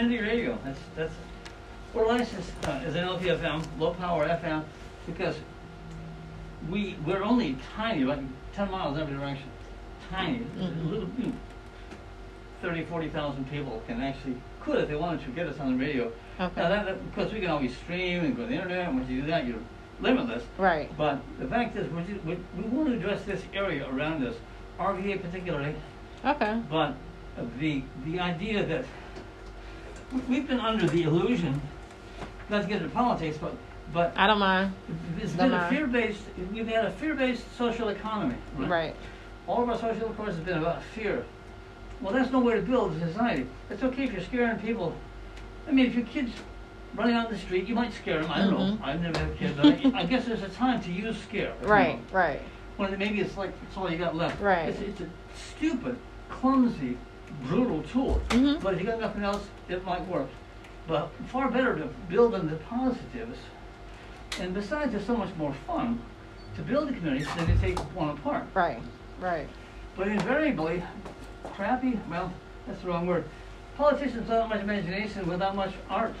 community radio. That's that's we're licensed uh, as an LPFM, low power FM, because we we're only tiny, like ten miles in every direction, tiny. Mhm. Little, you know, 30, 40,000 people can actually could if they wanted to get us on the radio. Okay. Now that, that because we can always stream and go to the internet, and once you do that, you're limitless. Right. But the fact is, we, we, we want to address this area around us, RVA particularly, Okay. but the the idea that we've been under the illusion, not to get into politics, but but I don't mind. it's Don't been a fear-based. We've had a fear-based social economy. Right. All of our social course has been about fear. Well, that's no way to build a society. It's okay if you're scaring people. I mean, if your kid's running out in the street, you might scare them. I don't Mhm. know. I've never had a kid, but I, I guess there's a time to use scare. you Right. know. Right. When maybe it's like it's all you got left. Right. It's, it's a stupid, clumsy, brutal tool. Mhm. But if you got nothing else, it might work. But far better to build on the positives. And besides, it's so much more fun to build a community than to take one apart. Right. Right. But invariably, crappy, well, that's the wrong word. Politicians without much imagination, without much art,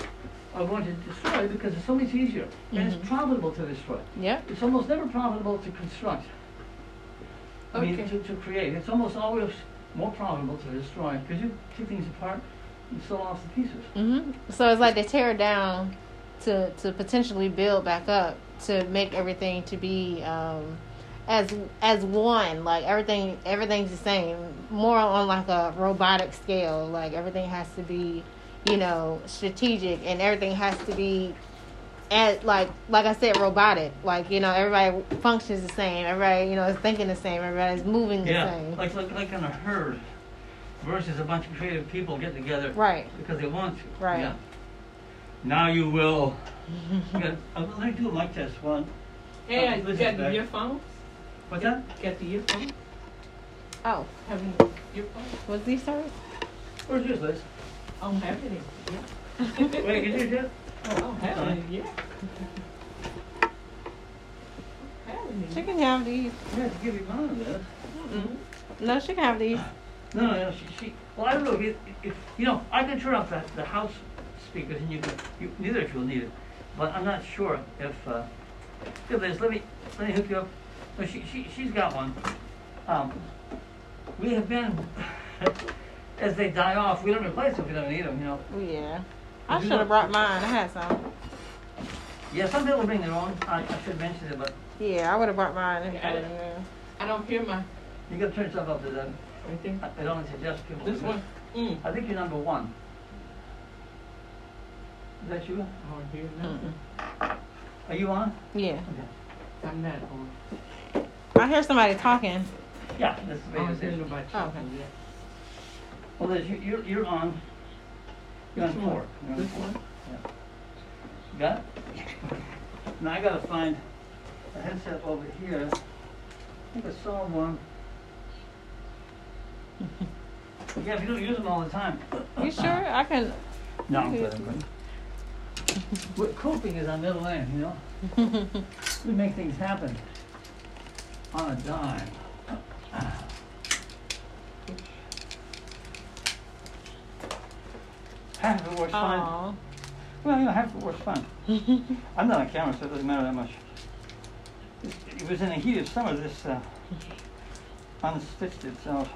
are going to destroy because it's so much easier. And Mhm. it's profitable to destroy. Yeah. It's almost never profitable to construct. I mean, to, to create. It's almost always more profitable to destroy because you take things apart and sew off the pieces. hmm So it's like they tear it down to to potentially build back up to make everything to be um, as as one. Like everything everything's the same. More on like a robotic scale. Like everything has to be, you know, strategic and everything has to be. At like like I said, robotic. Like you know, everybody functions the same. Everybody you know is thinking the same. Everybody's moving the Yeah, same. like, like like in a herd versus a bunch of creative people get together right. because they want to. Right. Yeah. Now you will. You got- uh, let me do a mic test. One. Hey, Oh, you this is got the back. earphones? What's that? Got the earphones? Oh, Have you earphones? was these yours? Where's yours, Liz? I don't have any. Yeah. Wait, is yours yet? Oh, I don't have Sorry. any yet. Have any. She can have these. I have to give you mine, Liz. Mhm. No, she can have these. No, no, no, she, she, well, I don't know, if, if, you know, I can turn off the, the house speakers and you can, you, neither of you will need it. But I'm not sure if, uh, here, Liz, let me, let me hook you up. No, she, she, she's got one. Um, we have been, as they die off, we don't replace them if we don't need them, you know. Yeah. I should have brought mine. I had some. Yeah, some people bring their own, I, I should mention it, but Yeah, I would have brought mine. If Yeah, I I didn't- knew. I don't hear my, you gotta turn yourself up to that. Anything. I, I don't suggest people. This one? Mm. I think you're number one. Is that you? I don't hear nothing. Mm-mm. Are you on? Yeah. Okay. I'm not on. I hear somebody talking. Yeah, this is I the don't radio hear station. Oh, talking yet. Well, Liz, you, you're, you're on, you're on This four. You're on This four. one? You Got it? Now I gotta find a headset over here. I think I saw one. Yeah, if you don't use them all the time. You sure? I can. No, I'm good, I'm good. What coping is on middle end, you know? We make things happen on a dime. Half of it works fine. Well, you know, half of it works fine. I'm not on camera, so it doesn't matter that much. It it was in the heat of summer, this uh, unstitched itself.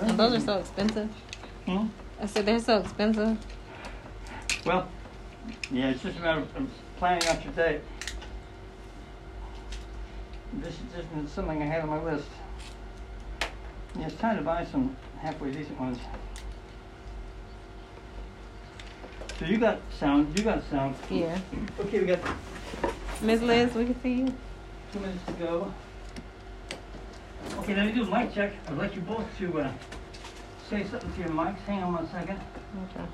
And those are so expensive. Hmm? I said they're so expensive. Well, yeah, it's just a matter of planning out your day. This is just something I had on my list. Yeah, it's time to buy some halfway decent ones. So you got sound, you got sound. Yeah. Okay, we got Miss Liz, we can see you. two minutes to go. Okay, let me do a mic check. I'd like you both to uh, say something to your mics. Hang on one second. Okay.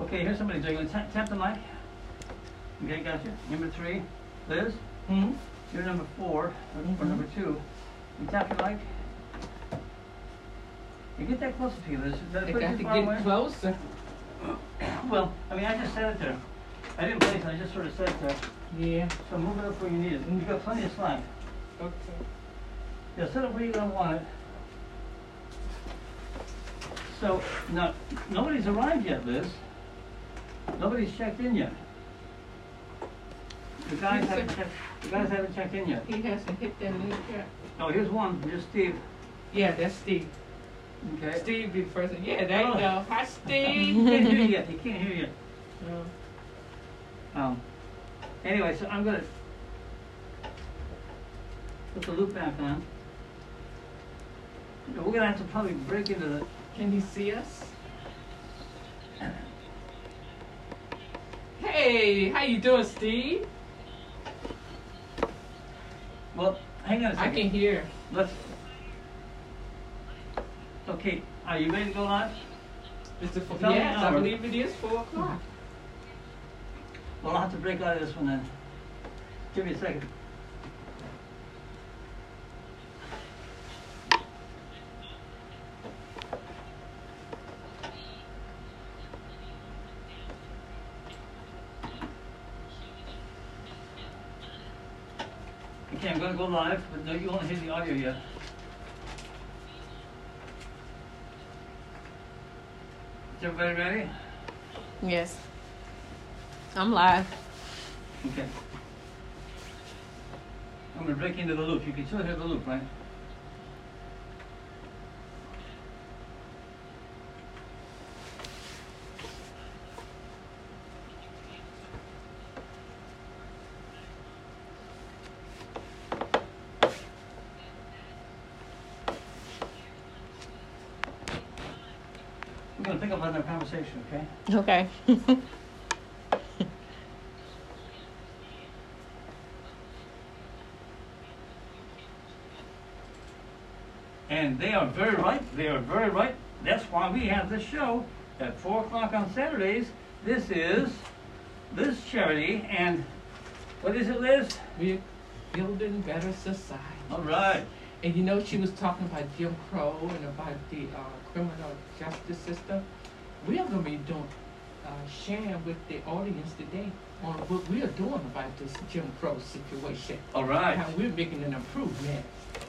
Okay, here's somebody jiggling. Tap, tap the mic. Okay, gotcha. Number three, Liz. Hmm? You're number four, or or number two. You tap your mic. You get that closer to you, Liz. They pretty got to far away? get closer. Well, I mean, I just said it there. I didn't place it, I just sort of said it there. Yeah. So move it up where you need it. You've got plenty of slack. Okay. Yeah, set it where you're gonna want it. So, no, nobody's arrived yet, Liz. Nobody's checked in yet. The guys Yes, haven't sir. checked, the guys haven't checked in yet. He hasn't hit that link yet. Oh, here's one, here's Steve, Yeah, that's Steve. okay? Steve be the first. one. Yeah, there you Oh. go. Hi, He Steve. can't hear you yet, he can't hear you. Oh. Um, anyway, so I'm gonna put the loop back on. We're gonna have to probably break into the, Can he see us? Hey, how you doing, Steve? well, hang on a I second. I can hear. Let's, okay, are you ready to go live? Is it four? Yes, I believe it is four o'clock. Well, I'll have to break out of this one then. Give me a second. I'm gonna go live, but no, you won't hear the audio yet. Is everybody ready? Yes. I'm live. Okay. I'm gonna break into the loop. You can still hear the loop, right? I'm gonna pick up on their conversation, okay? Okay. And they are very right. They are very right. That's why we have this show at four o'clock on Saturdays. This is Liz Charity, and what is it, Liz? We're building better society. All right. And you know, she was talking about Jim Crow and about the uh, criminal justice system. We are going to be doing, uh, sharing with the audience today on what we are doing about this Jim Crow situation. All right. How we're making an improvement.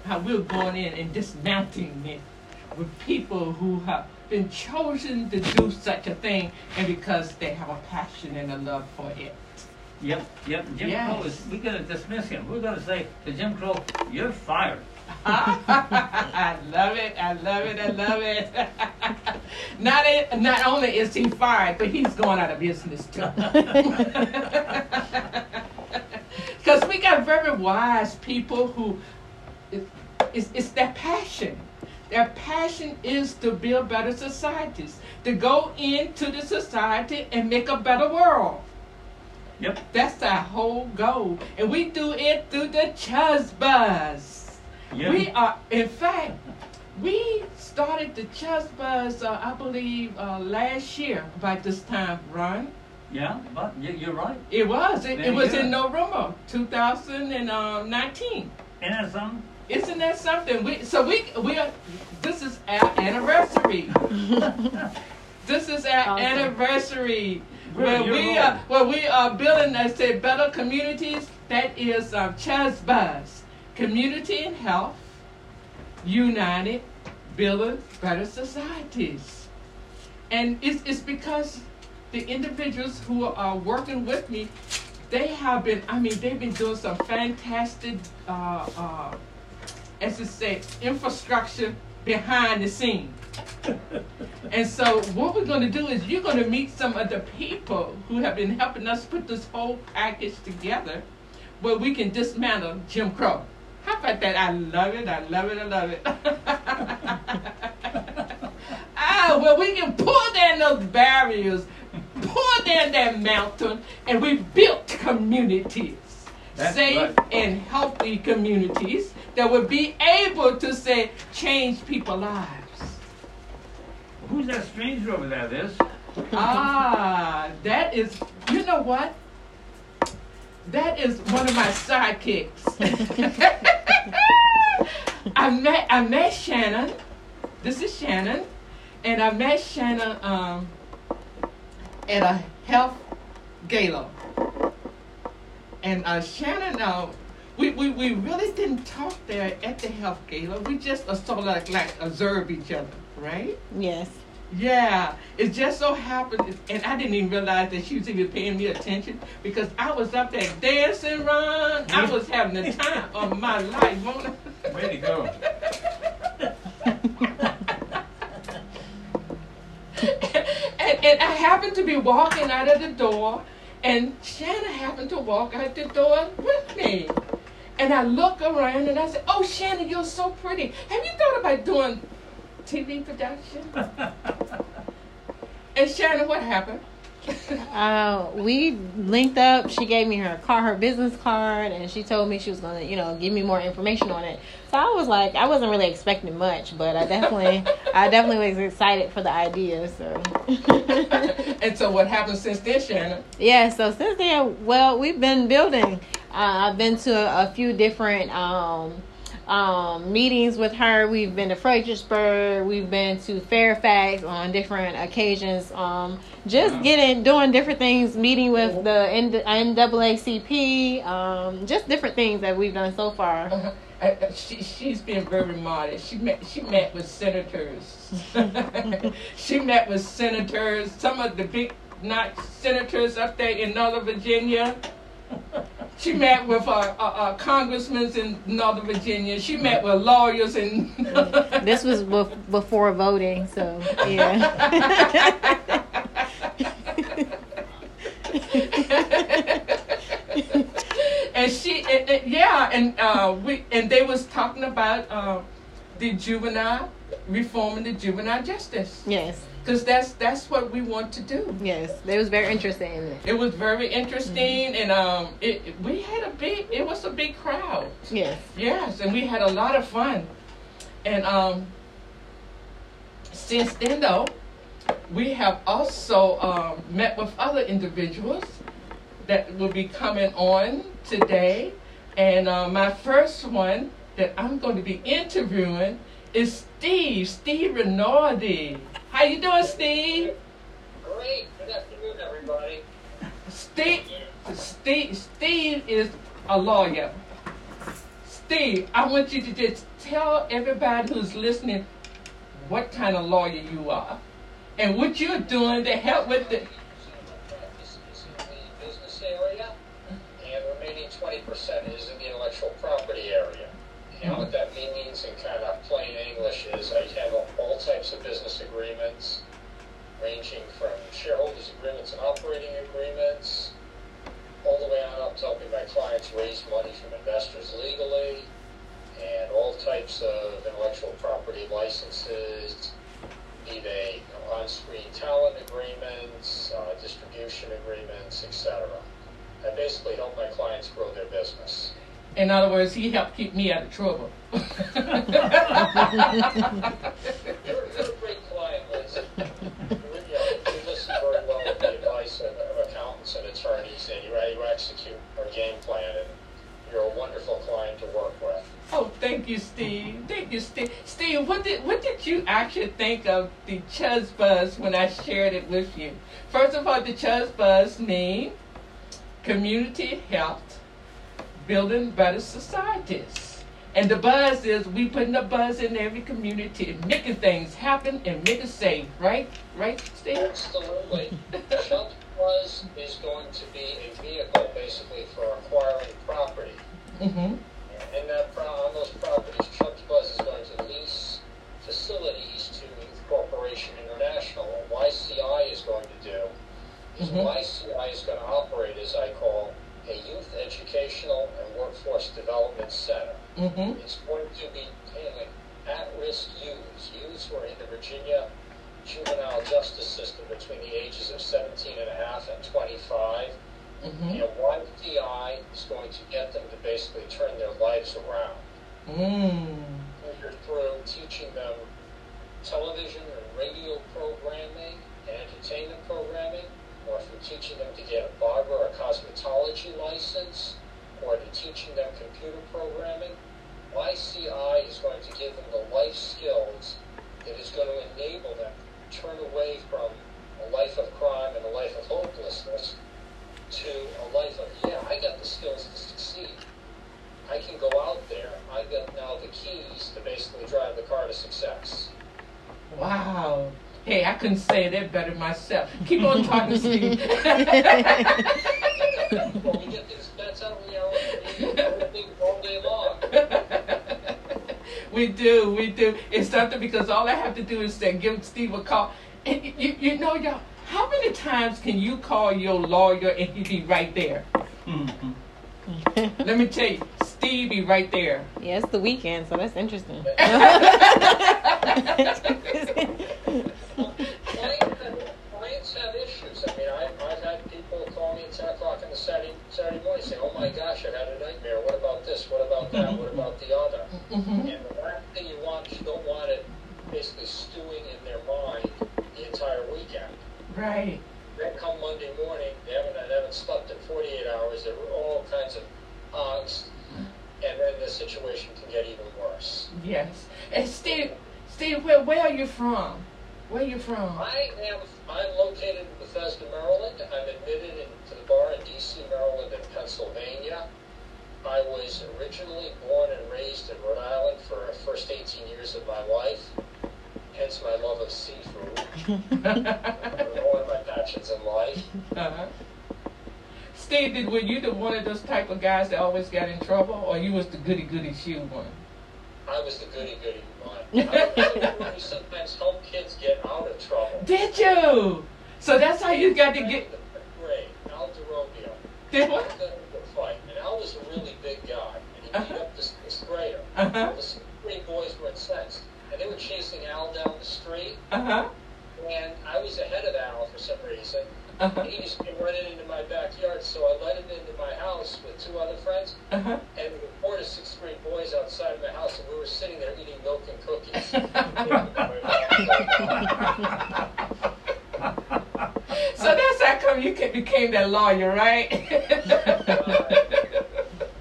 How we're going in and dismounting it with people who have been chosen to do such a thing and because they have a passion and a love for it. Yep. Yep. Jim Yes. Crow is. We're gonna dismiss him. We're gonna say to Jim Crow, "You're fired." I love it. I love it. I love it. not it, not only is he fired, but he's going out of business too. Because we got very wise people who it, it's, it's their passion. Their passion is to build better societies, to go into the society and make a better world. Yep. That's our whole goal. And we do it through the Chuzz Buzz. Yep. We are, in fact, we started the Chuzz Buzz, uh, I believe, uh, last year about this time, Ron. Yeah. But you're right. It was. It, it was go. in November 2019. And that's something. Isn't that something? We so we we are. This is our anniversary. this is our Awesome. anniversary. Where Where we wrong. are, where we are building, I say, better communities. That is um, Chaz Buzz, community and health, united, building better societies. And it's, it's because the individuals who are working with me, they have been, I mean, they've been doing some fantastic, uh, uh, as I say, infrastructure behind the scene. and so what we're going to do is you're going to meet some of the people who have been helping us put this whole package together where we can dismantle Jim Crow. How about that? I love it. I love it. I love it. ah, well, we can pull down those barriers, pull down that mountain, and we built communities. That's safe right. and healthy communities that would be able to say change people's lives. Who's that stranger over there, Liz? ah, that is, you know what? That is one of my sidekicks. I met I met Shannon. This is Shannon, and I met Shannon um, at a health gala. And uh, Shannon, uh, we, we, we really didn't talk there at the health gala. We just uh, sort of like, like observe each other, right? Yes. Yeah, it just so happened, and I didn't even realize that she was even paying me attention because I was up there dancing, Ron. I was having the time of my life. Mona. Way to go. and, and I happened to be walking out of the door, and Shanna happened to walk out the door with me. And I look around and I said, Oh, Shanna, you're so pretty. Have you thought about doing TV production? and Shanna, what happened? Uh, we linked up. She gave me her car, her business card, and she told me she was gonna, you know, give me more information on it. So I was like, I wasn't really expecting much, but I definitely, I definitely was excited for the idea. So. and so, what happened since then, Shanna? Yeah. So since then, well, we've been building. Uh, I've been to a, a few different um, um, meetings with her. We've been to Fredericksburg. We've been to Fairfax on different occasions. Um, just Wow. getting doing different things, meeting with the N- NAACP. Um, just different things that we've done so far. Uh, she, she's been very modest. She met she met with senators. she met with senators, some of the big not senators up there in Northern Virginia. She met with uh, uh, uh, congressmen in Northern Virginia. She met with lawyers in. This was bef- before voting, so yeah. and she, and, and- yeah, and uh, we, and they was talking about uh, the juvenile reforming the juvenile justice. yes, because that's that's what we want to do. yes, they was very interesting. in it. It was very interesting, and um, it it- we had a big. It was a big crowd. Yes. Yes, and we had a lot of fun, and um, since then though, we have also um, met with other individuals that will be coming on today, and uh, my first one that I'm going to be interviewing is Steve, Steve Renardi. How you doing, Steve? Great. Good afternoon, everybody. Steve, Steve, Steve is a lawyer. Steve, I want you to just tell everybody who's listening what kind of lawyer you are and what you're doing to help with the. Practice is in the business area, and remaining 20% is in the intellectual property area. And what that means in kind of plain English is I handle all types of business agreements, ranging from shareholders agreements and operating agreements, all the way on up to helping my clients raise money from investors legally, and all types of intellectual property licenses, be they on-screen talent agreements, uh, distribution agreements, etc. I basically help my clients grow their business. In other words, he helped keep me out of trouble. You're, a great client, Liz. You, listen very well to the advice of, accountants and attorneys, and you, execute our game plan, and you're a wonderful client to work with. Oh, thank you, Steve. Thank you, Steve. Steve, what did what did you actually think of the Chuzz Buzz when I shared it with you? First of all, the Chuzz Buzz mean community health, building better societies. And the buzz is we putting the buzz in every community and making things happen and make it safe, right? Right, Steve? Absolutely. Chubb Plus is going to be a vehicle basically for acquiring property. Mm-hmm. And that pro- on those properties, Chubb's Buzz is going to lease facilities to Youth Corporation International. What YCI is going to do is Mhm. YCI is going to operate as I call a youth educational and workforce development center. Mm-hmm. It's going to be handling at-risk youths, youths who are in the Virginia juvenile justice system between the ages of 17 and a half and 25. Mm-hmm. And YCI is going to get them to basically turn their lives around. Mm. Either through teaching them television and radio programming and entertainment programming, or through teaching them to get a barber or a cosmetology license, or to teaching them computer programming. YCI is going to give them the life skills that is going to enable them to turn away from a life of crime and a life of hopelessness to a life of, yeah, I got the skills to succeed. I can go out there. I've got now the keys to basically drive the car to success. Wow. Hey, I couldn't say that better myself. Keep on talking, Steve. Well, we get these bets out, you know, we all day long. we do, we do. It's something because all I have to do is say, give Steve a call. And you, you know, y'all, how many times can you call your lawyer and he be right there? Mhm. Let me tell you, Steve be right there. Yeah, it's the weekend, so that's interesting. Clients have, clients have issues. I mean, I've, I've had people call me at 10 o'clock on the Saturday morning saying, oh my gosh, I've had a nightmare. What about this? What about that? What about the other? hmm And the last thing you want, you don't want it basically stewing in their mind the entire weekend. Right. Then come Monday morning, they haven't, they haven't slept in 48 hours. There were all kinds of angst. And then the situation can get even worse. Yes. And Steve, Steve, where, where are you from? Where are you from? I am, I'm located in Bethesda, Maryland. I'm admitted into the bar in DC, Maryland, and Pennsylvania. I was originally born and raised in Rhode Island for the first 18 years of my life, hence my love of seafood. One of my passions in life. Uh-huh. Steve, did, were you the one of those type of guys that always got in trouble, or you was the goody goody shoe one? I was the goody goody goody one. I was the one who sometimes helped kids get out of trouble. Did you? So that's how you got to get. Great. Al DeRobio. Did what? the fight, and Al was a really big guy, and he beat Uh-huh. up this sixth grader. Uh-huh. The sixth grade boys were incensed, and they were chasing Al down the street, Uh huh. and I was ahead of Al for some reason. Uh huh. He just came running into my backyard, so I let him into my house with two other friends, Uh huh. and there were four to six grade boys outside of my house, and we were sitting there eating milk and cookies. so that's how come you ca- became that lawyer, right?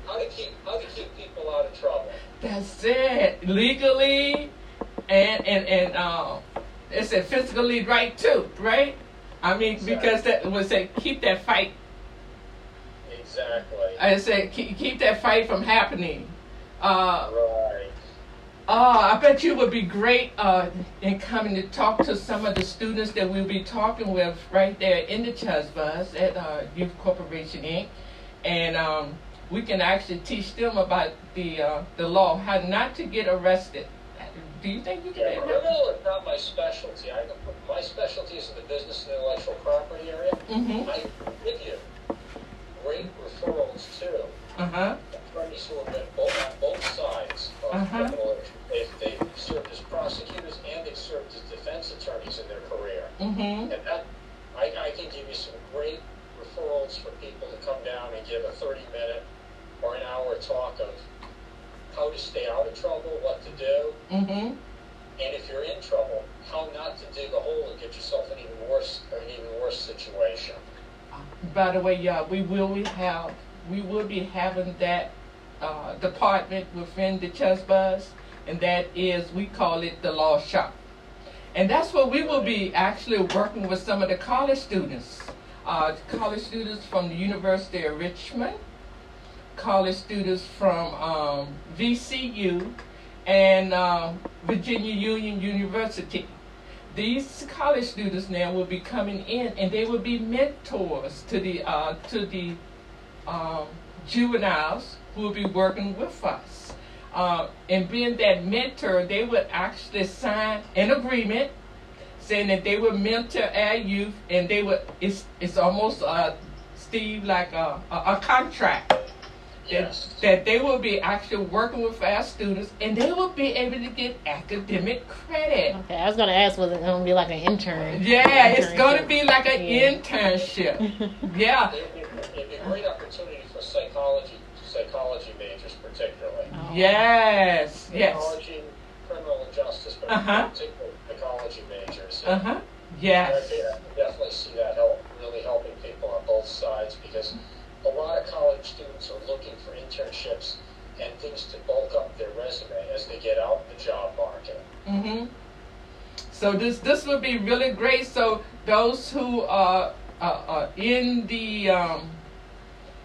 how to keep how to keep people out of trouble. that's it. Legally, and and and um, it's a physically right too, right? I mean, because that was say keep that fight. Exactly. I said keep, keep that fight from happening. Uh, Right. Oh, I bet you would be great uh, in coming to talk to some of the students that we'll be talking with right there in the Chuzz Buzz at uh, Youth Corporation Inc. And um, we can actually teach them about the uh, the law, how not to get arrested. Do you think you Yeah, can? criminal is not my specialty. I, my specialty is in the business and intellectual property area. Mm-hmm. I give you great referrals too. Uh huh. Attorneys who have been both on both sides of Uh-huh. criminal. They, they've served as prosecutors and they've served as defense attorneys in their career. Mm-hmm. And that, I, I can give you some great referrals for people to come down and give a 30 minute or an hour talk of how to stay out of trouble, what to do, Mm-hmm. and if you're in trouble, how not to dig a hole and get yourself in even worse, or an even worse situation. By the way, yeah, we will be have we will be having that uh, department within the Chess bus, and that is we call it the law shop, and that's where we will be actually working with some of the college students, uh, college students from the University of Richmond, college students from um, VCU, and um, Virginia Union University these college students now will be coming in and they will be mentors to the uh, to the um, juveniles who will be working with us. Uh, and being that mentor, they would actually sign an agreement saying that they would mentor our youth, and they would. It's it's almost uh, Steve like a, a, a contract Yes. that, that they will be actually working with our students, and they will be able to get academic credit. Okay, I was gonna ask, was it gonna be like an intern? Yeah, it's going to be like an Yeah. internship. Yeah. It'd be, it'd be a great opportunity for psychology, psychology majors particularly. Oh. Yes. Yes. Psychology, criminal justice, but Uh-huh. particularly psychology majors. Uh huh. Yes. can definitely see that help, really helping people on both sides because a lot of college students are looking for internships and things to bulk up their resume as they get out in the job market. Mm-hmm. So this this would be really great. So those who are uh, uh, in the um,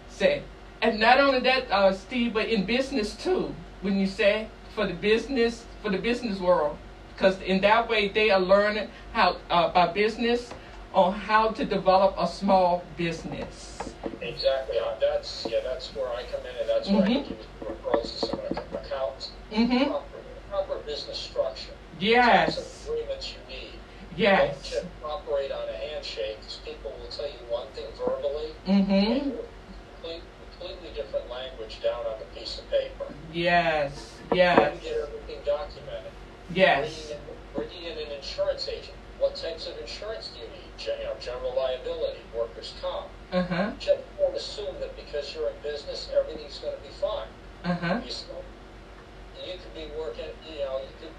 say, and not only that, uh, Steve, but in business too. When you say for the business for the business world, because in that way they are learning how uh, about business on how to develop a small business. Exactly. Uh, That's, yeah, that's where I come in, and that's where I can give you referrals to some accountants. Mm-hmm. Proper, proper business structure. Yes. agreements you need. Don't Yes. just operate on a handshake because people will tell you one thing verbally, Mm-hmm. and complete, completely different language down on the piece of paper. Yes. Yes. you get everything documented? Yes. Bringing in, bringing in an insurance agent. What types of insurance do you need? You know, general liability, workers' comp. Uh huh. Just don't assume that because you're in business, everything's going to be fine. Uh huh. You, still, you could be working, you know, you could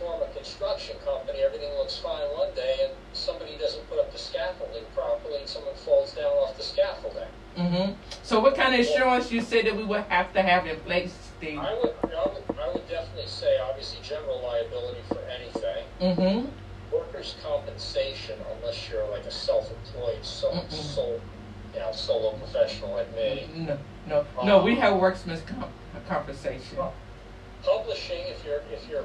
form a construction company, everything looks fine one day, and somebody doesn't put up the scaffolding properly, and someone falls down off the scaffolding. Mm-hmm. So, what kind of insurance you say that we would have to have in place, Steve? I would, I would, I would definitely say, obviously, general liability for anything. Mm-hmm. Workers' compensation, unless you're like a self-employed, so, Mm-mm. so, you know, solo professional like me. No, no, no. We have workman's comp- compensation. Publishing, if you're if you're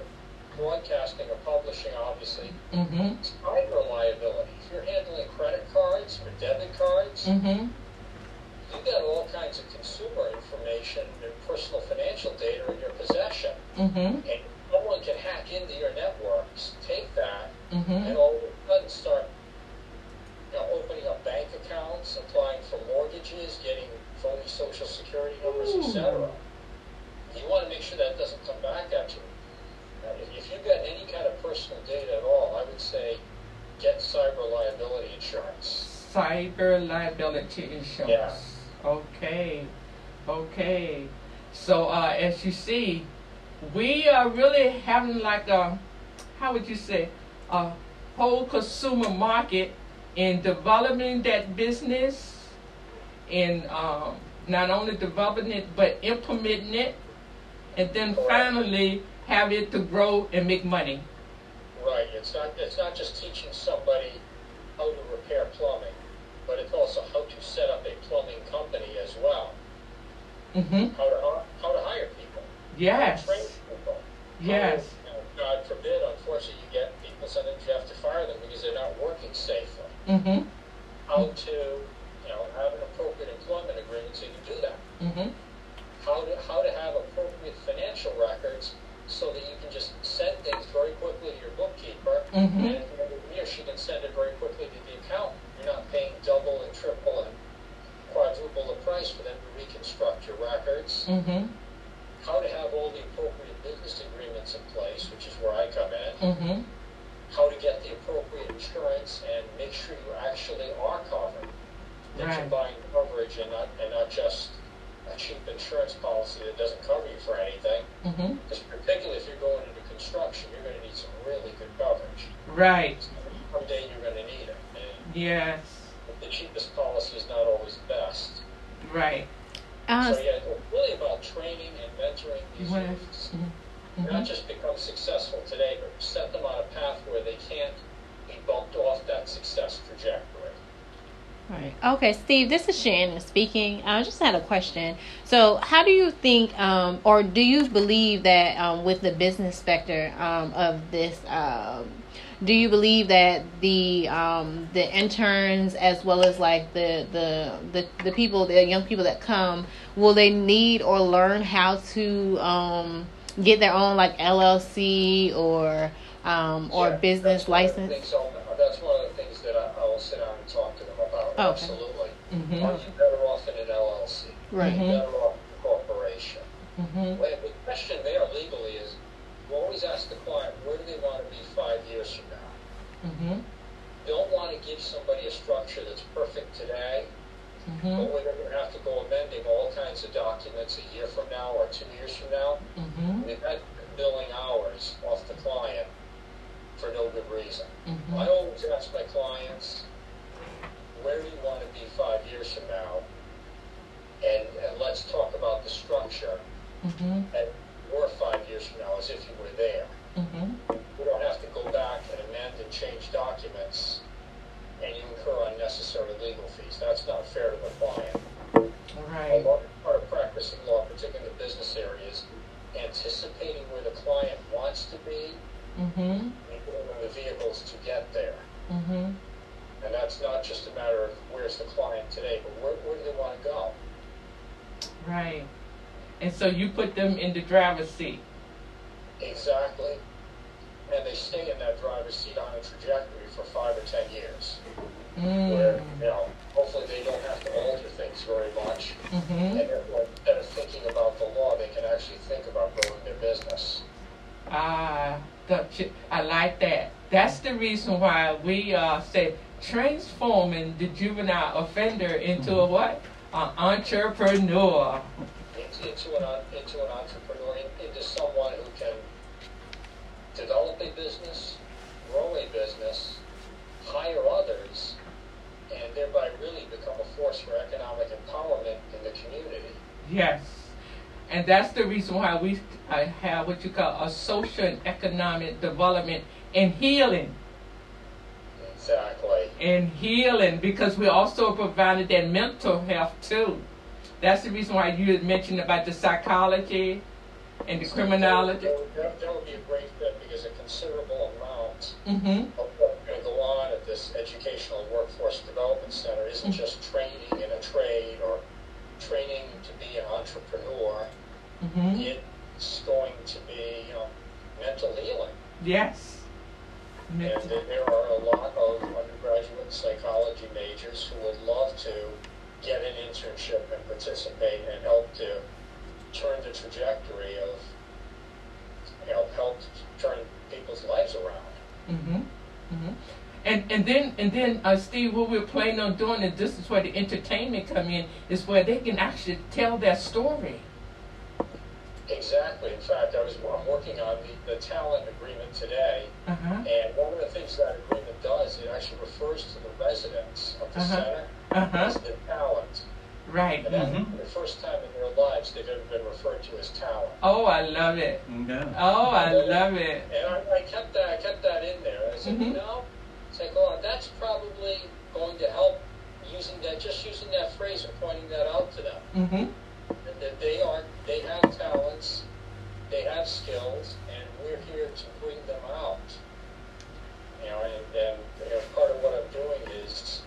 broadcasting or publishing, obviously, Mm-hmm. cyber liability. If you're handling credit cards or debit cards, Mm-hmm. you've got all kinds of consumer information and personal financial data in your possession. Mm-hmm. And someone can hack into your networks, take that, Mm-hmm. and all of a sudden start you know, opening up bank accounts, applying for mortgages, getting phony social security numbers, etc. You want to make sure that doesn't come back at you. If, if you've got any kind of personal data at all, I would say get cyber liability insurance. Cyber liability insurance. Yeah. Okay. Okay. So uh, as you see, we are really having like a, how would you say, a whole consumer market in developing that business, in um, not only developing it but implementing it, and then finally have it to grow and make money. Right. It's not it's not just teaching somebody how to repair plumbing, but it's also how to set up a plumbing company as well. Mm-hmm. How to how to hire people. Yes. Yes. How you know, God forbid, unfortunately, you get people sometimes you have to fire them because they're not working safely. Mm-hmm. How to you know have an appropriate employment agreement so you can do that. Mm-hmm. How to how to have appropriate financial records so that you can just send things very quickly to your bookkeeper Mhm. and at the end of the year she can send it very quickly to the accountant. You're not paying double and triple and quadruple the price for them to reconstruct your records. Mm-hmm. How to have all the appropriate business agreements in place, which is where I come in. Mm-hmm. How to get the appropriate insurance and make sure you actually are covered. That Right. you're buying coverage and not and not just a cheap insurance policy that doesn't cover you for anything. Mm-hmm. Because particularly if you're going into construction, you're going to need some really good coverage. Right. Someday you're going to need it. And Yes. the cheapest policy is not always the best. Right. Uh, so yeah, it's really about training and mentoring these Well, youths. Mm-hmm. Not just become successful today, but set them on a path where they can't be bumped off that success trajectory. Right. Okay, Steve, this is Shannon speaking. I just had a question. So, how do you think, um, or do you believe that um, with the business sector um, of this, um, do you believe that the um, the interns as well as like the, the the the people, the young people that come, will they need or learn how to um, get their own like LLC or um, or Yeah, business that's one of the license? things That's one of the things that I, I will sit down and talk to them about. Okay. Absolutely. Mm-hmm. Are you better off in an LLC? Right. Are you better off in a corporation? Mm-hmm. Well, the question there legally is, you always ask the client, where do they want to be five years from now? Mm-hmm. Don't want to give somebody a structure that's perfect today, Mm-hmm. but they're going to have to go amending all kinds of documents a year from now or two years from now. Mm-hmm. They've had billing hours off the client for no good reason. Mm-hmm. I always ask my clients, where do you want to be five years from now? And, and let's talk about the structure Mm-hmm. and we're five years from now as if you were there. Mm-hmm. We don't have to go back and amend and change documents and you incur unnecessary legal fees. That's not fair to the client. All right. A large part of practicing law, particularly in the business areas, anticipating where the client wants to be Mm-hmm. and them the vehicles to get there. Mm-hmm. And that's not just a matter of where's the client today, but where, where do they want to go? Right. And so you put them in the driver's seat. Exactly. And they stay in that driver's seat on a trajectory for five or ten years. Where, Mm. you know, hopefully they don't have to alter things very much. Mm-hmm. And therefore, instead of thinking about the law, they can actually think about growing their business. Ah, the, I like that. That's the reason why we uh, say transforming the juvenile offender into a what? An entrepreneur. Into, an into an entrepreneur, in, into someone who can develop a business, grow a business, hire others, and thereby really become a force for economic empowerment in the community. Yes. And that's the reason why we have what you call a social and economic development and healing. Exactly. And healing because we also provided that mental health too. That's the reason why you had mentioned about the psychology and the criminology. That, would- that, would be a great fit because a considerable amount Mm-hmm. of going to go on at this educational workforce development center isn't just training in a trade or training to be an entrepreneur. Mm-hmm. It's going to be, you know, mental healing. Yes. And there there are a lot of undergraduate psychology majors who would love to get an internship and participate and help to turn the trajectory of, you know, help turn people's lives around. Mm-hmm. Mm-hmm. And and then uh, Steve, what we're planning on doing, and this is where the entertainment come in, is where they can actually tell their story. Exactly. In fact, I was I'm working on the, the talent agreement today, Uh huh. and one of the things that agreement does, it actually refers to the residents of the Uh-huh. center Uh huh. as the talent. Right. And that's Mhm. the first time in their lives they've ever been referred to as talent. Oh, I love it. Yeah. Oh, I love it. And I, I kept that I kept that in there. I said, Mhm. you know, it's like, oh, that's probably going to help using that, just using that phrase and pointing that out to them. Mm-hmm. That, that they are, they have talents, they have skills, and we're here to bring them out. You know, and, and you know, part of what I'm doing is,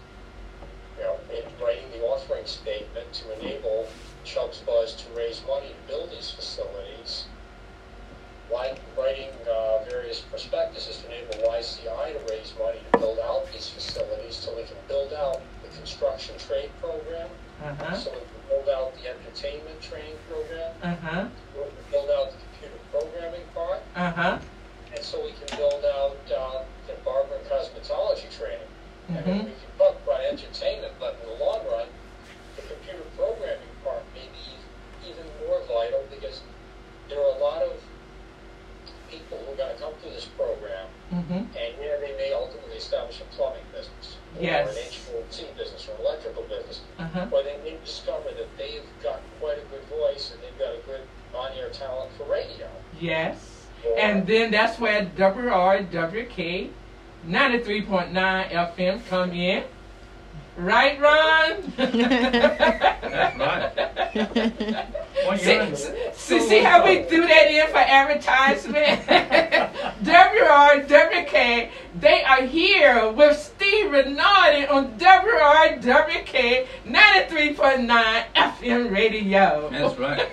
you know, in writing the offering statement to enable Chubb's Buzz to raise money to build these facilities writing uh, various prospectuses to enable YCI to raise money to build out these facilities so we can build out the construction trade program, Uh huh. so we can build out the entertainment training program, Uh huh. we can build out the computer programming part, Uh huh. and so we can build out uh, the barber and cosmetology training. And Mhm. we can talk about entertainment, but in the long run, the computer programming part may be even more vital because there are a lot of people who are going to come through this program, Mm-hmm. and yeah, they may ultimately establish a plumbing business, or Yes. an HVAC business, or an electrical business, Uh huh. or they may discover that they've got quite a good voice and they've got a good on-air talent for radio. Yes. Or- And then that's where WRWK 93.9 FM come in. Right, Ron? That's right. See, see, see how we threw that in for advertisement? WRWK, they are here with Steve Renardi on WRWK 93.9 FM radio. That's right.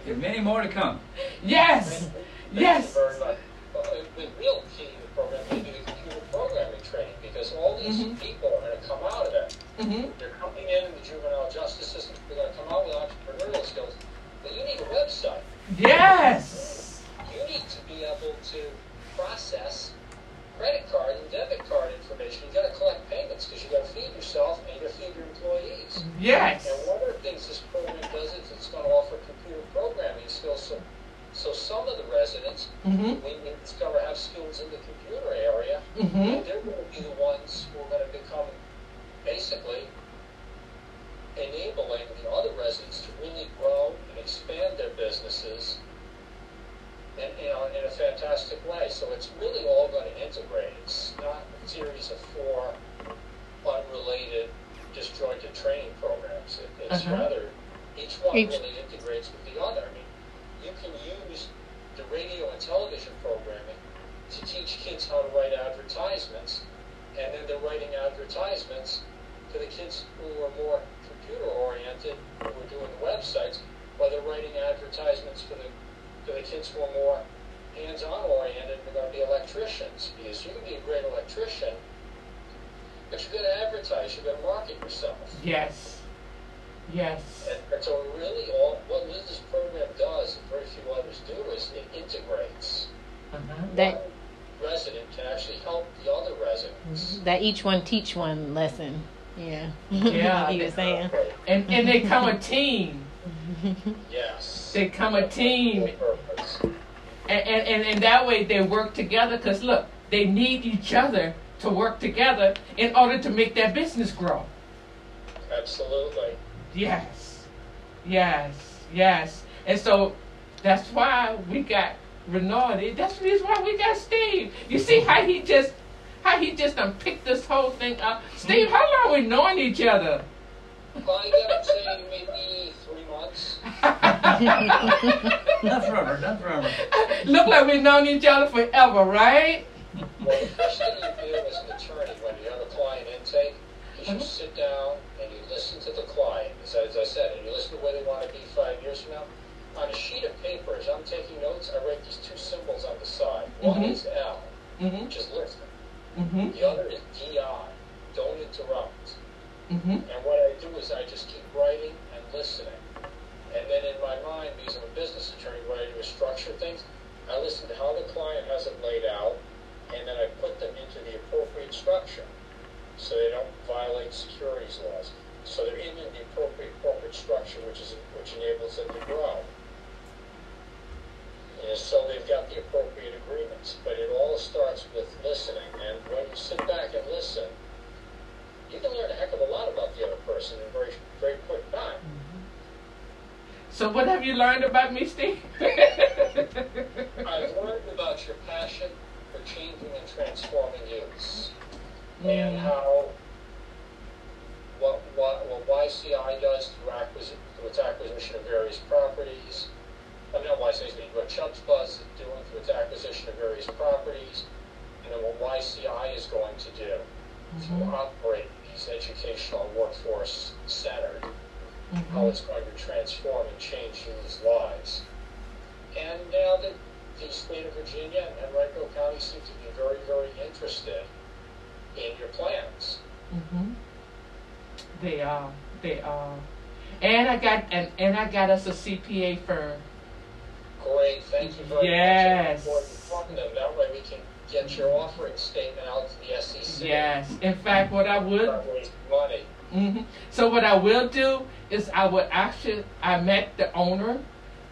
And many more to come. yes, yes. Very much. The the real key to the program may be the computer programming training because all these Mhm. people are going to come out of it. hmm They're coming in in the juvenile justice system. They're going to come out with entrepreneurial skills. But you need a website. Yes. You need to be able to process credit card and debit card information. You've got to collect payments because you've got to feed yourself and you got to feed your employees. Yes. And one of the things this program does is it's going to offer computer programming skills. So, so some of the residents Mm-hmm. we we discover have skills in the computer area, Mm-hmm. and they're going to be the ones who are going to become basically enabling the other residents to really grow and expand their businesses and, you know, in a fantastic way. So it's really all going to integrate. It's not a series of four unrelated, disjointed training programs. It, it's uh-huh. rather each one each. really integrates with the other. I mean, you can use the radio and television programming to teach kids how to write advertisements, and then they're writing advertisements for the kids who are more computer oriented, who are doing the websites, while they're writing advertisements for the for the kids who are more hands-on oriented. They're going to be electricians because you can be a great electrician, but you got to advertise. You got to market yourself. Yes. Yes. And, and so really, all what this program does, and very few others do, is it integrates. Uh-huh. That resident can actually help the other residents. that each one teach one lesson. Yeah. Yeah, he was saying. And and they come a team. Yes. They come a team. And, and, and, and that way they work together because look, they need each other to work together in order to make their business grow. Absolutely. Yes, yes, yes. And so that's why we got Renardi. That's the reason why we got Steve. You see how he just how he just done picked this whole thing up. Steve, how long we knowing each other? Well, I gotta say, maybe three months. Not forever, not forever. Look like we've known each other forever, right? Well, the first thing you do as an attorney when you have a client intake is you sit down and you listen to the client. As, as I said, and you listen to where they want to be five years from now. On a sheet of paper, as I'm taking notes, I write these two symbols on the side. One Mhm. is L, Mm-hmm. which is listen. Mm-hmm. The other is DI, don't interrupt. Mm-hmm. And what I do is I just keep writing and listening. And then in my mind, because I'm a business attorney, what I do is structure things. I listen to how the client has it laid out, and then I put them into the appropriate structure so they don't violate securities laws. So they're in the appropriate corporate structure, which is which enables them to grow. And so they've got the appropriate agreements. But it all starts with listening. And when you sit back and listen, you can learn a heck of a lot about the other person in a very, very quick time. So what have you learned about me, Steve? I've learned about your passion for changing and transforming youths, and mm. how what, what, what YCI does through, acquisition, through its acquisition of various properties. I mean, not YCI, what Chubb's Buzz is doing through its acquisition of various properties, and then what YCI is going to do to mm-hmm. operate these educational workforce workforce centered. how it's going to transform and change youth's lives. And now that the state of Virginia and Henrico County seem to be very, very interested in your plans. Mm-hmm. They are. They are. And I got and, and I got us a CPA firm. Great, thank you very Yes. much. I look forward to funding them. That way we can get your offering statement out to the SEC. Yes. In fact, what I would Start raising money. hmm So what I will do is I would actually I met the owner,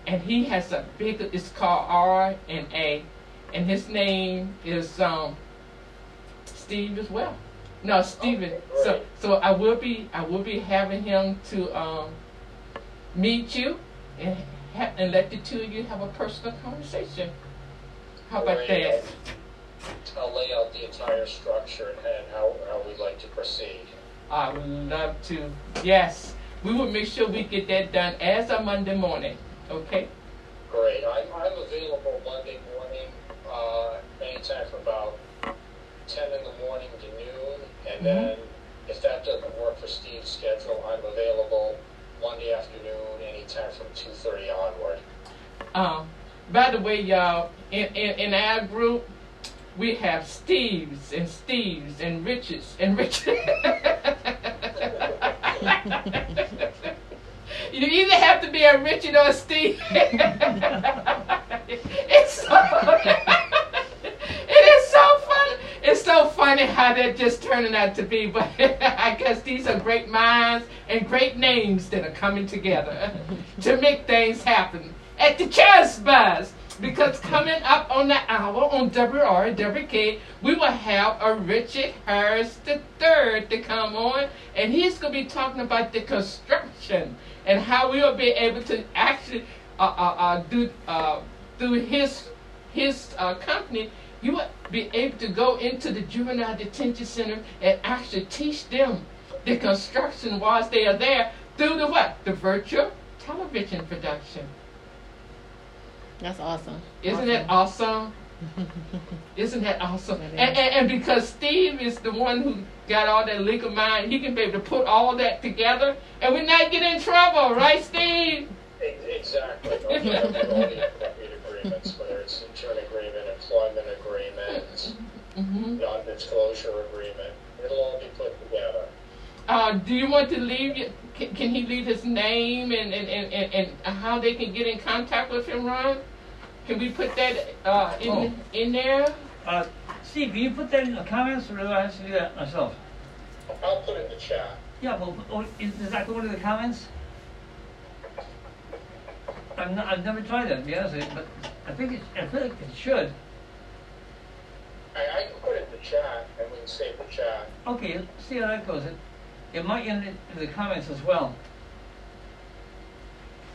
and he has a big. It's called R and A, and his name is um, Steve as well. No, Steven. Okay, so so I will be I will be having him to um, meet you and ha- and let the two of you have a personal conversation. How about Great. that? I'll lay out the entire structure and, and how, how we'd like to proceed. I would love to. Yes, we will make sure we get that done as of Monday morning. Okay. Great. I'm, I'm available Monday morning, uh, anytime from about 10 in the morning to noon. And Mhm. then if that doesn't work for Steve's schedule, I'm available Monday afternoon, anytime from 2.30 onward. Um, by the way, y'all, in, in, in our group, we have Steves and Steves and Riches and Riches. you either have to be a Richard or a Steve. it's so, it is so funny. It's so funny how that just turning out to be, but I guess these are great minds and great names that are coming together to make things happen at the Chess Buzz. Because coming up on the hour on WRWK, we will have a Richard Harris III to come on, and he's going to be talking about the construction and how we will be able to actually uh, uh, uh, do uh, through his his uh, company. You will be able to go into the juvenile detention center and actually teach them the construction whilst they are there through the what? The virtual television production. That's awesome. Isn't awesome. it awesome? Isn't that awesome? That And, and, and because Steve is the one who got all that legal mind, he can be able to put all that together and we not get in trouble, right, Steve? Exactly. No, we have all the appropriate agreements, whether it's intern agreement, employment agreement, hmm non-disclosure agreement, it'll all be put together. Uh, do you want to leave? Can, can he leave his name and, and, and, and, and how they can get in contact with him, Ron? Can we put that uh, in Oh. in there? Uh, Steve, can you put that in the comments, or do I have to do that myself? I'll put it in the chat. Yeah, well, oh, is, does that go into the comments? I've, not, I've never tried that, to be honest with you, but I think it, I feel like it should. I, I can put it in the chat, and we can save the chat. Okay, see how that goes. It, it might end in in the comments as well.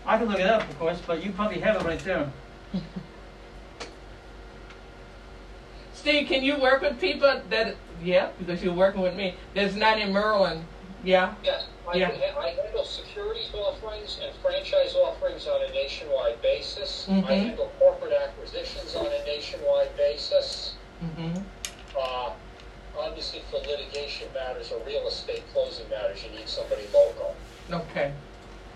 I can look it up, of course, but you probably have it right there. Steve, can you work with people that? Yeah, because you're working with me. That's not in Maryland. Yeah. Yes, I, Yeah. I handle securities offerings and franchise offerings on a nationwide basis. I Mhm. handle corporate acquisitions on a nationwide basis. Mm-hmm. Uh, obviously, for litigation matters or real estate closing matters, you need somebody local. Okay.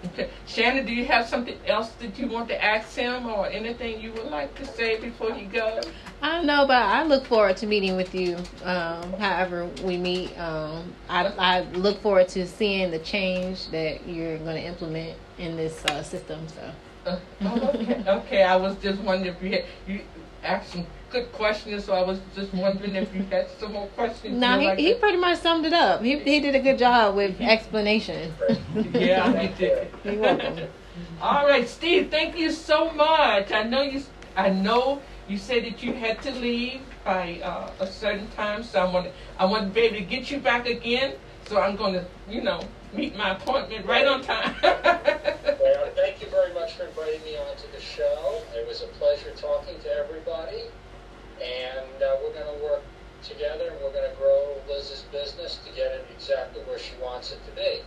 Okay. Shannon, do you have something else that you want to ask him, or anything you would like to say before you go? I don't know, but I look forward to meeting with you. Um, however we meet, um, I, I look forward to seeing the change that you're going to implement in this uh, system. So. Uh, oh, okay. okay, I was just wondering if you had you some good question. so I was just wondering if you had some more questions. No, he, like he to- pretty much summed it up. He, he did a good job with explanation. Yeah, he did. You're welcome. All right, Steve. Thank you so much. I know you. I know you said that you had to leave by uh, a certain time, so I want. I want to be able to get you back again. So I'm going to, you know, meet my appointment right on time. Well, thank you very much for inviting me onto the show. It was a pleasure talking to everybody. And uh, we're going to work together and we're going to grow Liz's business to get it exactly where she wants it to be.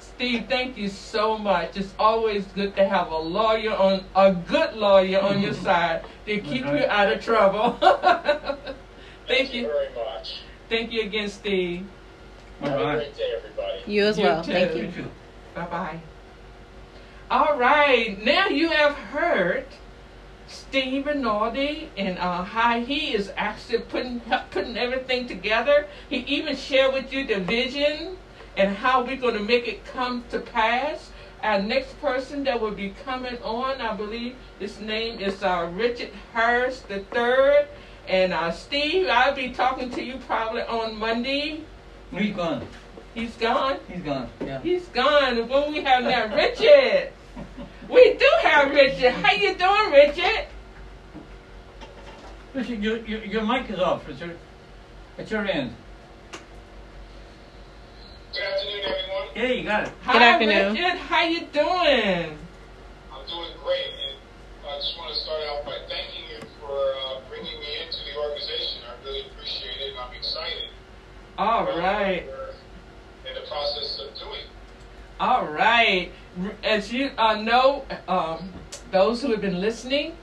Steve, thank you so much. It's always good to have a lawyer on, a good lawyer on your side to keep you out of trouble. thank you. very much. Thank you again, Steve. Have a Bye-bye. great day, everybody. You as You well. too. Thank You you. too. Bye bye. All right, now you have heard Steve Rinaldi and uh, how he is actually putting putting everything together. He even shared with you the vision and how we're going to make it come to pass. Our next person that will be coming on, I believe his name is uh, Richard Harris the third. And uh, Steve, I'll be talking to you probably on Monday. He's gone. He's gone. He's gone. Yeah. He's gone. When we have now Richard. We do have Richard. How you doing, Richard? Richard, your, your, your mic is off, Richard. At your end. Good afternoon, everyone. Yeah, you got it. Hi, afternoon. Richard. How you doing? I'm doing great, and I just want to start out by thanking you for uh, bringing me into the organization. I really appreciate it, and I'm excited. All about right. In the process of doing. All right. As you uh, know, um, those who have been listening,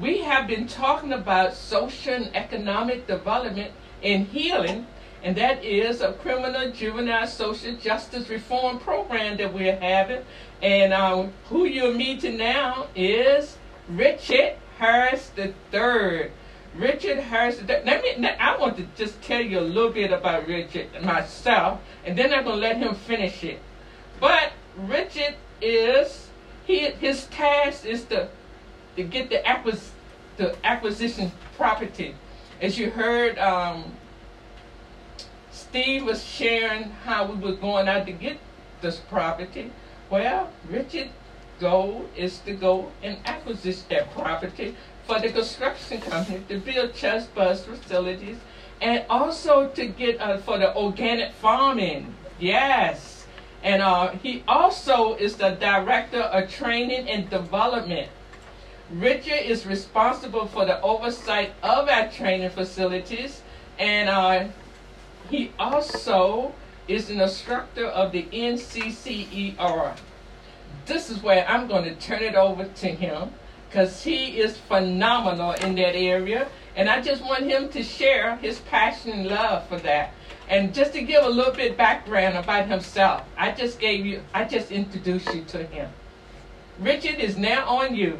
we have been talking about social and economic development and healing, and that is a criminal juvenile social justice reform program that we're having. And um, who you're meeting now is Richard Harris III. Richard Harris. Let me. I want to just tell you a little bit about Richard myself, and then I'm gonna let him finish it. But Richard is he his task is to to get the acquis the acquisition property. As you heard, um, Steve was sharing how we were going out to get this property. Well, Richard goal is to go and acquisition that property for the construction company to build chest bus facilities and also to get uh, for the organic farming. Yes. And uh, he also is the director of training and development. Richard is responsible for the oversight of our training facilities, and uh, he also is an instructor of the NCCER. This is where I'm going to turn it over to him because he is phenomenal in that area, and I just want him to share his passion and love for that. And just to give a little bit background about himself, I just gave you, I just introduced you to him. Richard is now on you.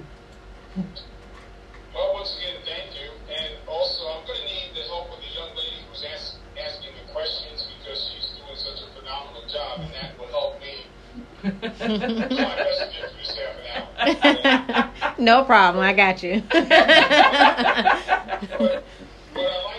Well, once again, thank you. And also, I'm going to need the help of the young lady who's ask, asking the questions because she's doing such a phenomenal job, and that will help me. no problem. I got you. but, but I like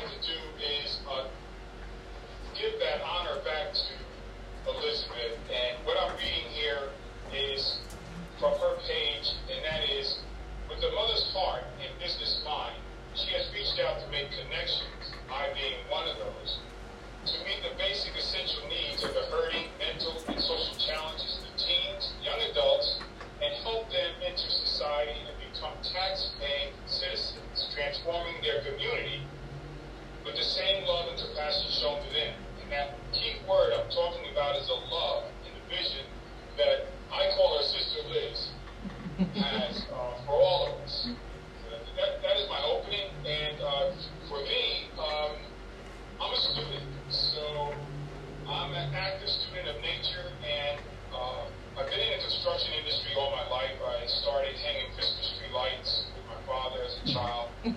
transforming their community with the same love and compassion shown to them. And that key word I'm talking about is a love and a vision that I call her Sister Liz has uh, for all of us. So that, that is my opening, and uh, for me,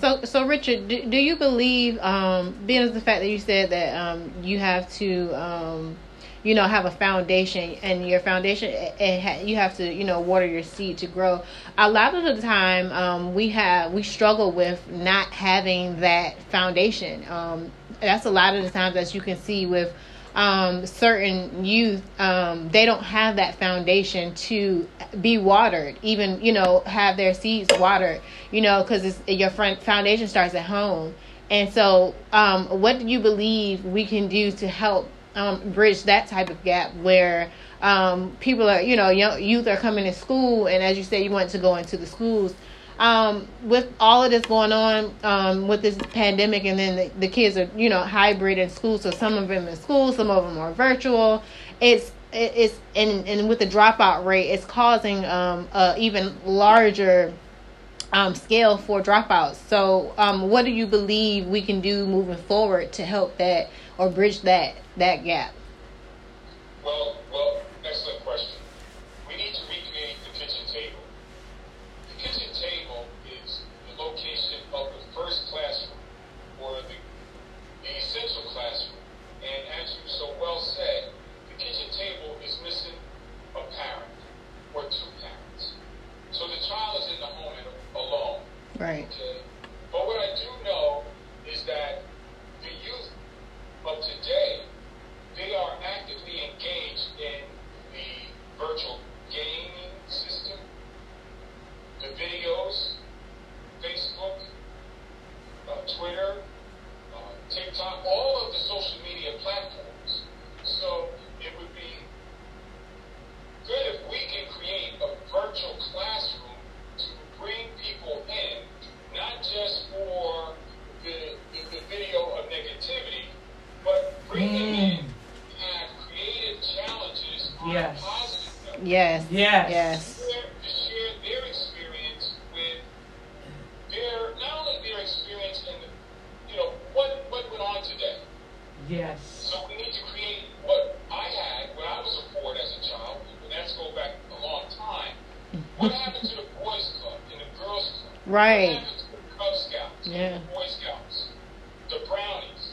So, so Richard, do, do you believe, um, being as the fact that you said that um, you have to, um, you know, have a foundation, and your foundation, it, ha- you have to, you know, water your seed to grow. A lot of the time, um, we have we struggle with not having that foundation. Um, that's a lot of the times, that you can see with um, certain youth, um, they don't have that foundation to be watered, even, you know, have their seeds watered, you know, because your front foundation starts at home. And so, um, what do you believe we can do to help um, bridge that type of gap where um, people are, you know, young, youth are coming to school, and as you say, you want to go into the schools um, with all of this going on um, with this pandemic, and then the, the, kids are you know hybrid in school, so some of them in school, some of them are virtual. It's it's and and with the dropout rate, it's causing um, a even larger um, scale for dropouts. So, um, what do you believe we can do moving forward to help that or bridge that that gap? Well, well, excellent question. Right. Okay. But what I do know is that the youth of today, they are actively engaged in the virtual gaming system, the videos, Facebook, uh, Twitter, uh, TikTok, all of the social media platforms. So it would be good if we can create a virtual classroom to bring people in, not just for the, the, the video of negativity, but bring them in have creative challenges on Yes. a positive note. Yes. Yes. Yes. Share, to share their experience with their, not only their experience in the, you know, what, what went on today. Yes. So we need to create what I had when I was a Ford as a child, and that's go back a long time. What happened to the boys club and the girls club? Right. What happened to the Cub Scouts? and Yeah. The Boy Scouts, the Brownies.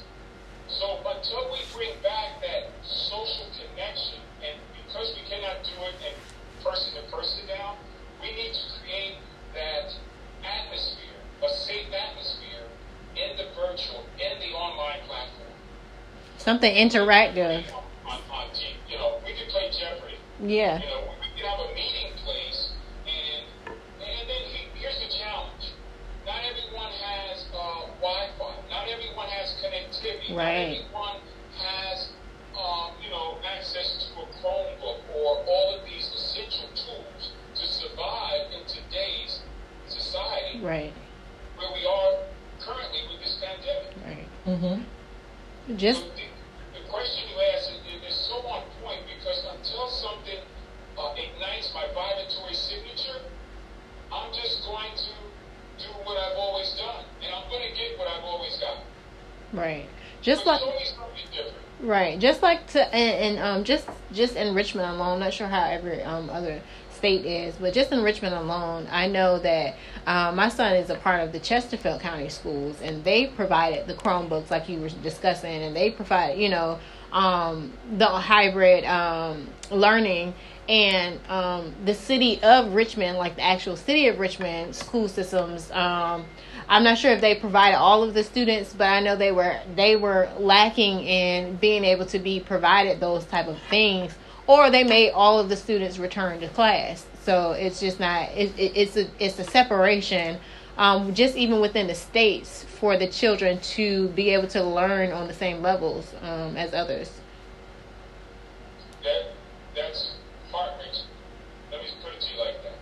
So until we bring back that social connection, and because we cannot do it in person to person now, we need to create that atmosphere, a safe atmosphere in the virtual, in the online platform. Something interactive. On, on TV. You know, we could play Jeopardy. Yeah. You know, we could have a meeting place, and and then he, here's the challenge: not everyone has uh, Wi-Fi. Not everyone has connectivity. Right. Not everyone has, um, you know, access to a Chromebook or all of these essential tools to survive in today's society Right. where we are currently with this pandemic. Right. Mm-hmm. Just So the, the question you asked is, is so on point because until something uh, ignites my vibratory signature, I'm just going to do what I've always done, and I'm going to get what I've always got. right. Just But like it's always something different. Right, just like and um just just in Richmond alone, I'm not sure how every um other state is, but just in Richmond alone, I know that um, my son is a part of the Chesterfield County Schools, and they provided the Chromebooks like you were discussing, and they provide you know um the hybrid um learning. And um the city of Richmond, like the actual city of Richmond school systems um I'm not sure if they provided all of the students, but I know they were they were lacking in being able to be provided those type of things, or they made all of the students return to class. So it's just not it, it, it's a it's a separation, um, just even within the states for the children to be able to learn on the same levels um, as others. That that's heart wrenching. Let me put it to you like that.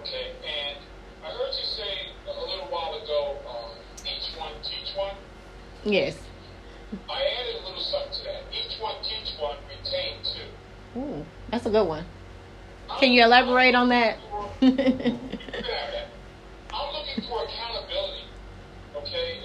Okay, and I heard you say a little while ago, um, each one teach one. Yes. I added a little something to that. Each one teach one, retain two. Ooh, that's a good one. Can you elaborate on that? You can have that. I'm looking for accountability. Okay,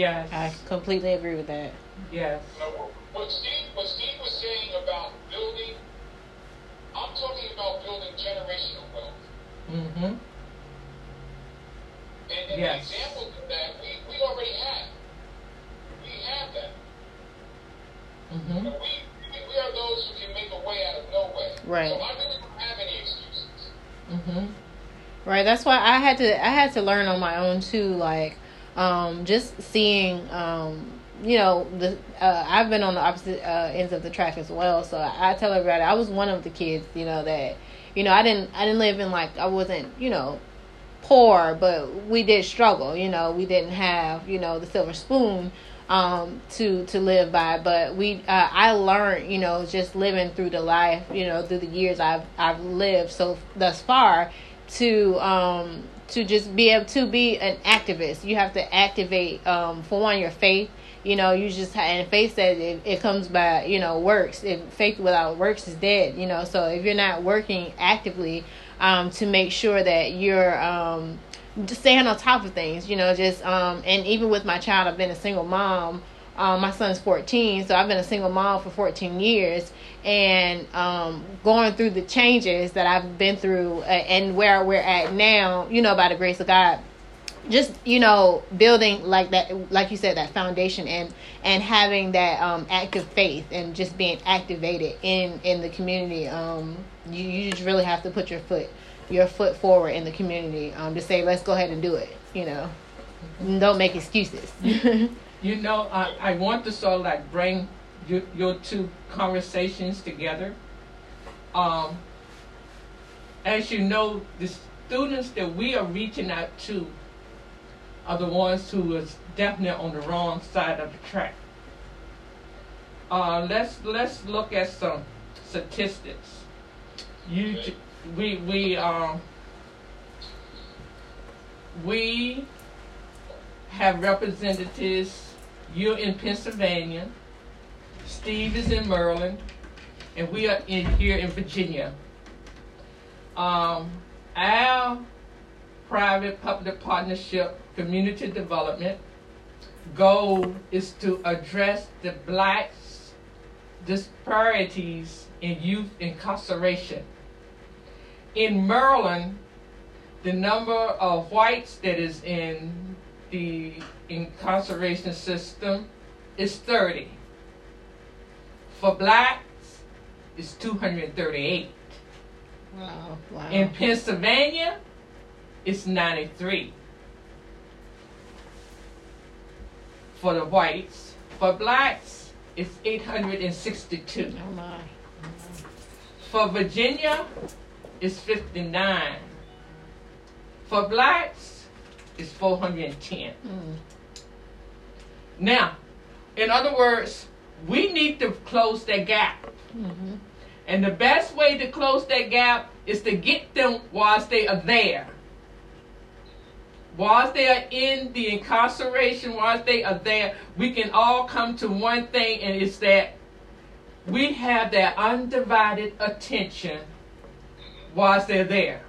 Yes. Yes. I completely agree with that. Yes. You know, what Steve, what Steve was saying about building, I'm talking about building generational wealth. Mm-hmm. And, and Yes. examples of that, we, we already have. We have that. Mm-hmm. You know, we, we, we are those who can make a way out of no way. Right. So I really don't have any excuses. Mm-hmm. Right. That's why I had to I had to learn on my own too. Like, um, just seeing, um, you know, the uh, I've been on the opposite uh, ends of the track as well. So I, I tell everybody I was one of the kids. You know that, you know, I didn't I didn't live in like I wasn't you know poor, but we did struggle. You know, we didn't have you know the silver spoon um to to live by but we uh, i learned you know just living through the life you know through the years i've i've lived so thus far to um to just be able to be an activist. You have to activate um for one your faith. You know you just and faith says it, it comes by you know works. If faith without works is dead you know. So if you're not working actively um to make sure that you're um just staying on top of things, you know, just um and even with my child I've been a single mom. Um my son's 14, so I've been a single mom for 14 years and um going through the changes that I've been through uh, and where we're at now, you know, by the grace of God. Just, you know, building like that like you said that foundation and and having that um active faith and just being activated in in the community. Um you you just really have to put your foot your foot forward in the community um, to say let's go ahead and do it you know don't make excuses You know, I, I want to sort of like bring your, your two conversations together. Um, as you know, the students that we are reaching out to are the ones who is definitely on the wrong side of the track. Uh, let's let's look at some statistics. You, j- we we um we have representatives. You're in Pennsylvania. Steve is in Maryland, and we are in here in Virginia. Um, our private-public partnership community development goal is to address the blacks disparities in youth incarceration. In Maryland, the number of whites that is in the incarceration system is 30. For blacks, it's 238. Wow. Wow. In Pennsylvania, it's 93. For the whites. For blacks, it's 862. oh my. For Virginia, it's 59. For blacks, it's 410. Mm. Now, in other words, we need to close that gap. Mm-hmm. And the best way to close that gap is to get them whilst they are there. Whilst they are in the incarceration, whilst they are there, we can all come to one thing, and it's that we have their undivided attention whilst they're there.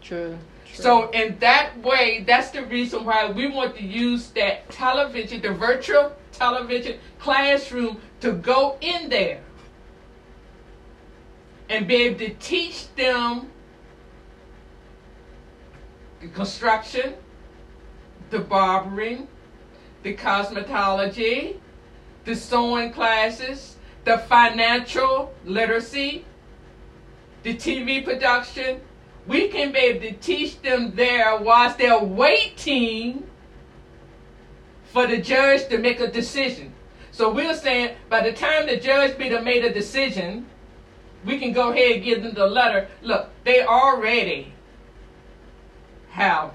True. So in that way, that's the reason why we want to use that television, the virtual television classroom to go in there and be able to teach them the construction, the barbering, the cosmetology, the sewing classes, the financial literacy, the TV production. We can be able to teach them there whilst they're waiting for the judge to make a decision. So we're saying by the time the judge be to made a decision, we can go ahead and give them the letter. Look, they already have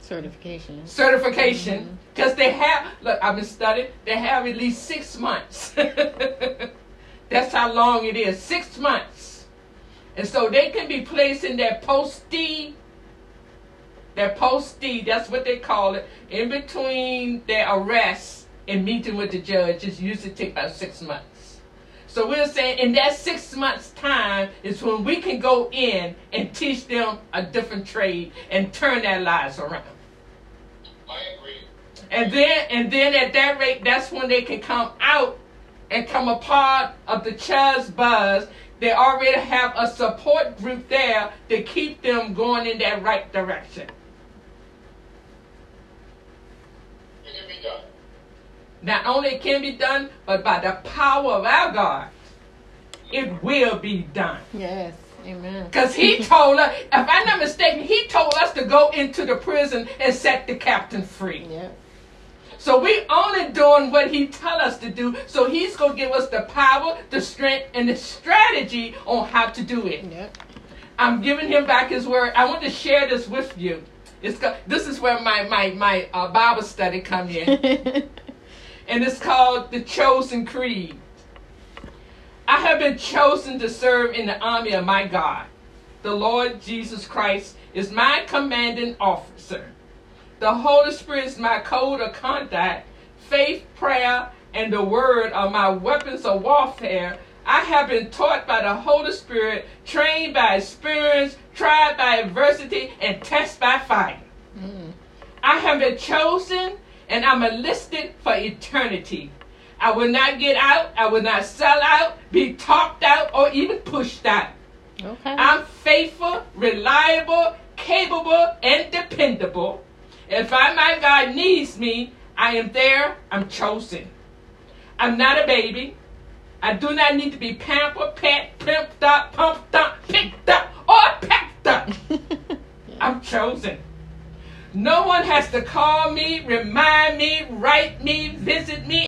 certification. certification mm-hmm. because they have look i've been studying they have at least six months that's how long it is six months and so they can be placed in their post-D their post-D that's what they call it in between their arrest and meeting with the judge it usually take about six months so we're saying in that six months time is when we can go in and teach them a different trade and turn their lives around I agree. and then and then at that rate, that's when they can come out and come a part of the Chuz Buzz. They already have a support group there to keep them going in that right direction. It can be done. Not only it can be done, but by the power of our God, it will be done. Yes. Amen. Because he told us, if I'm not mistaken, he told us to go into the prison and set the captain free. Yep. So we only doing what he tell us to do. So he's gonna give us the power, the strength, and the strategy on how to do it. Yep. I'm giving him back his word. I want to share this with you. It's this is where my my my uh, Bible study come in, and it's called the Chosen Creed. I have been chosen to serve in the army of my God. The Lord Jesus Christ is my commanding officer. The Holy Spirit is my code of conduct. Faith, prayer, and the word are my weapons of warfare. I have been taught by the Holy Spirit, trained by experience, tried by adversity, and tested by fire. Hmm. I have been chosen and I'm enlisted for eternity. I will not get out, I will not sell out, be talked out, or even pushed out. Okay. I'm faithful, reliable, capable, and dependable. If I, my God needs me, I am there, I'm chosen. I'm not a baby. I do not need to be pampered, pet, pimped up, pumped up, picked up, or packed up. I'm chosen. No one has to call me, remind me, write me, visit me,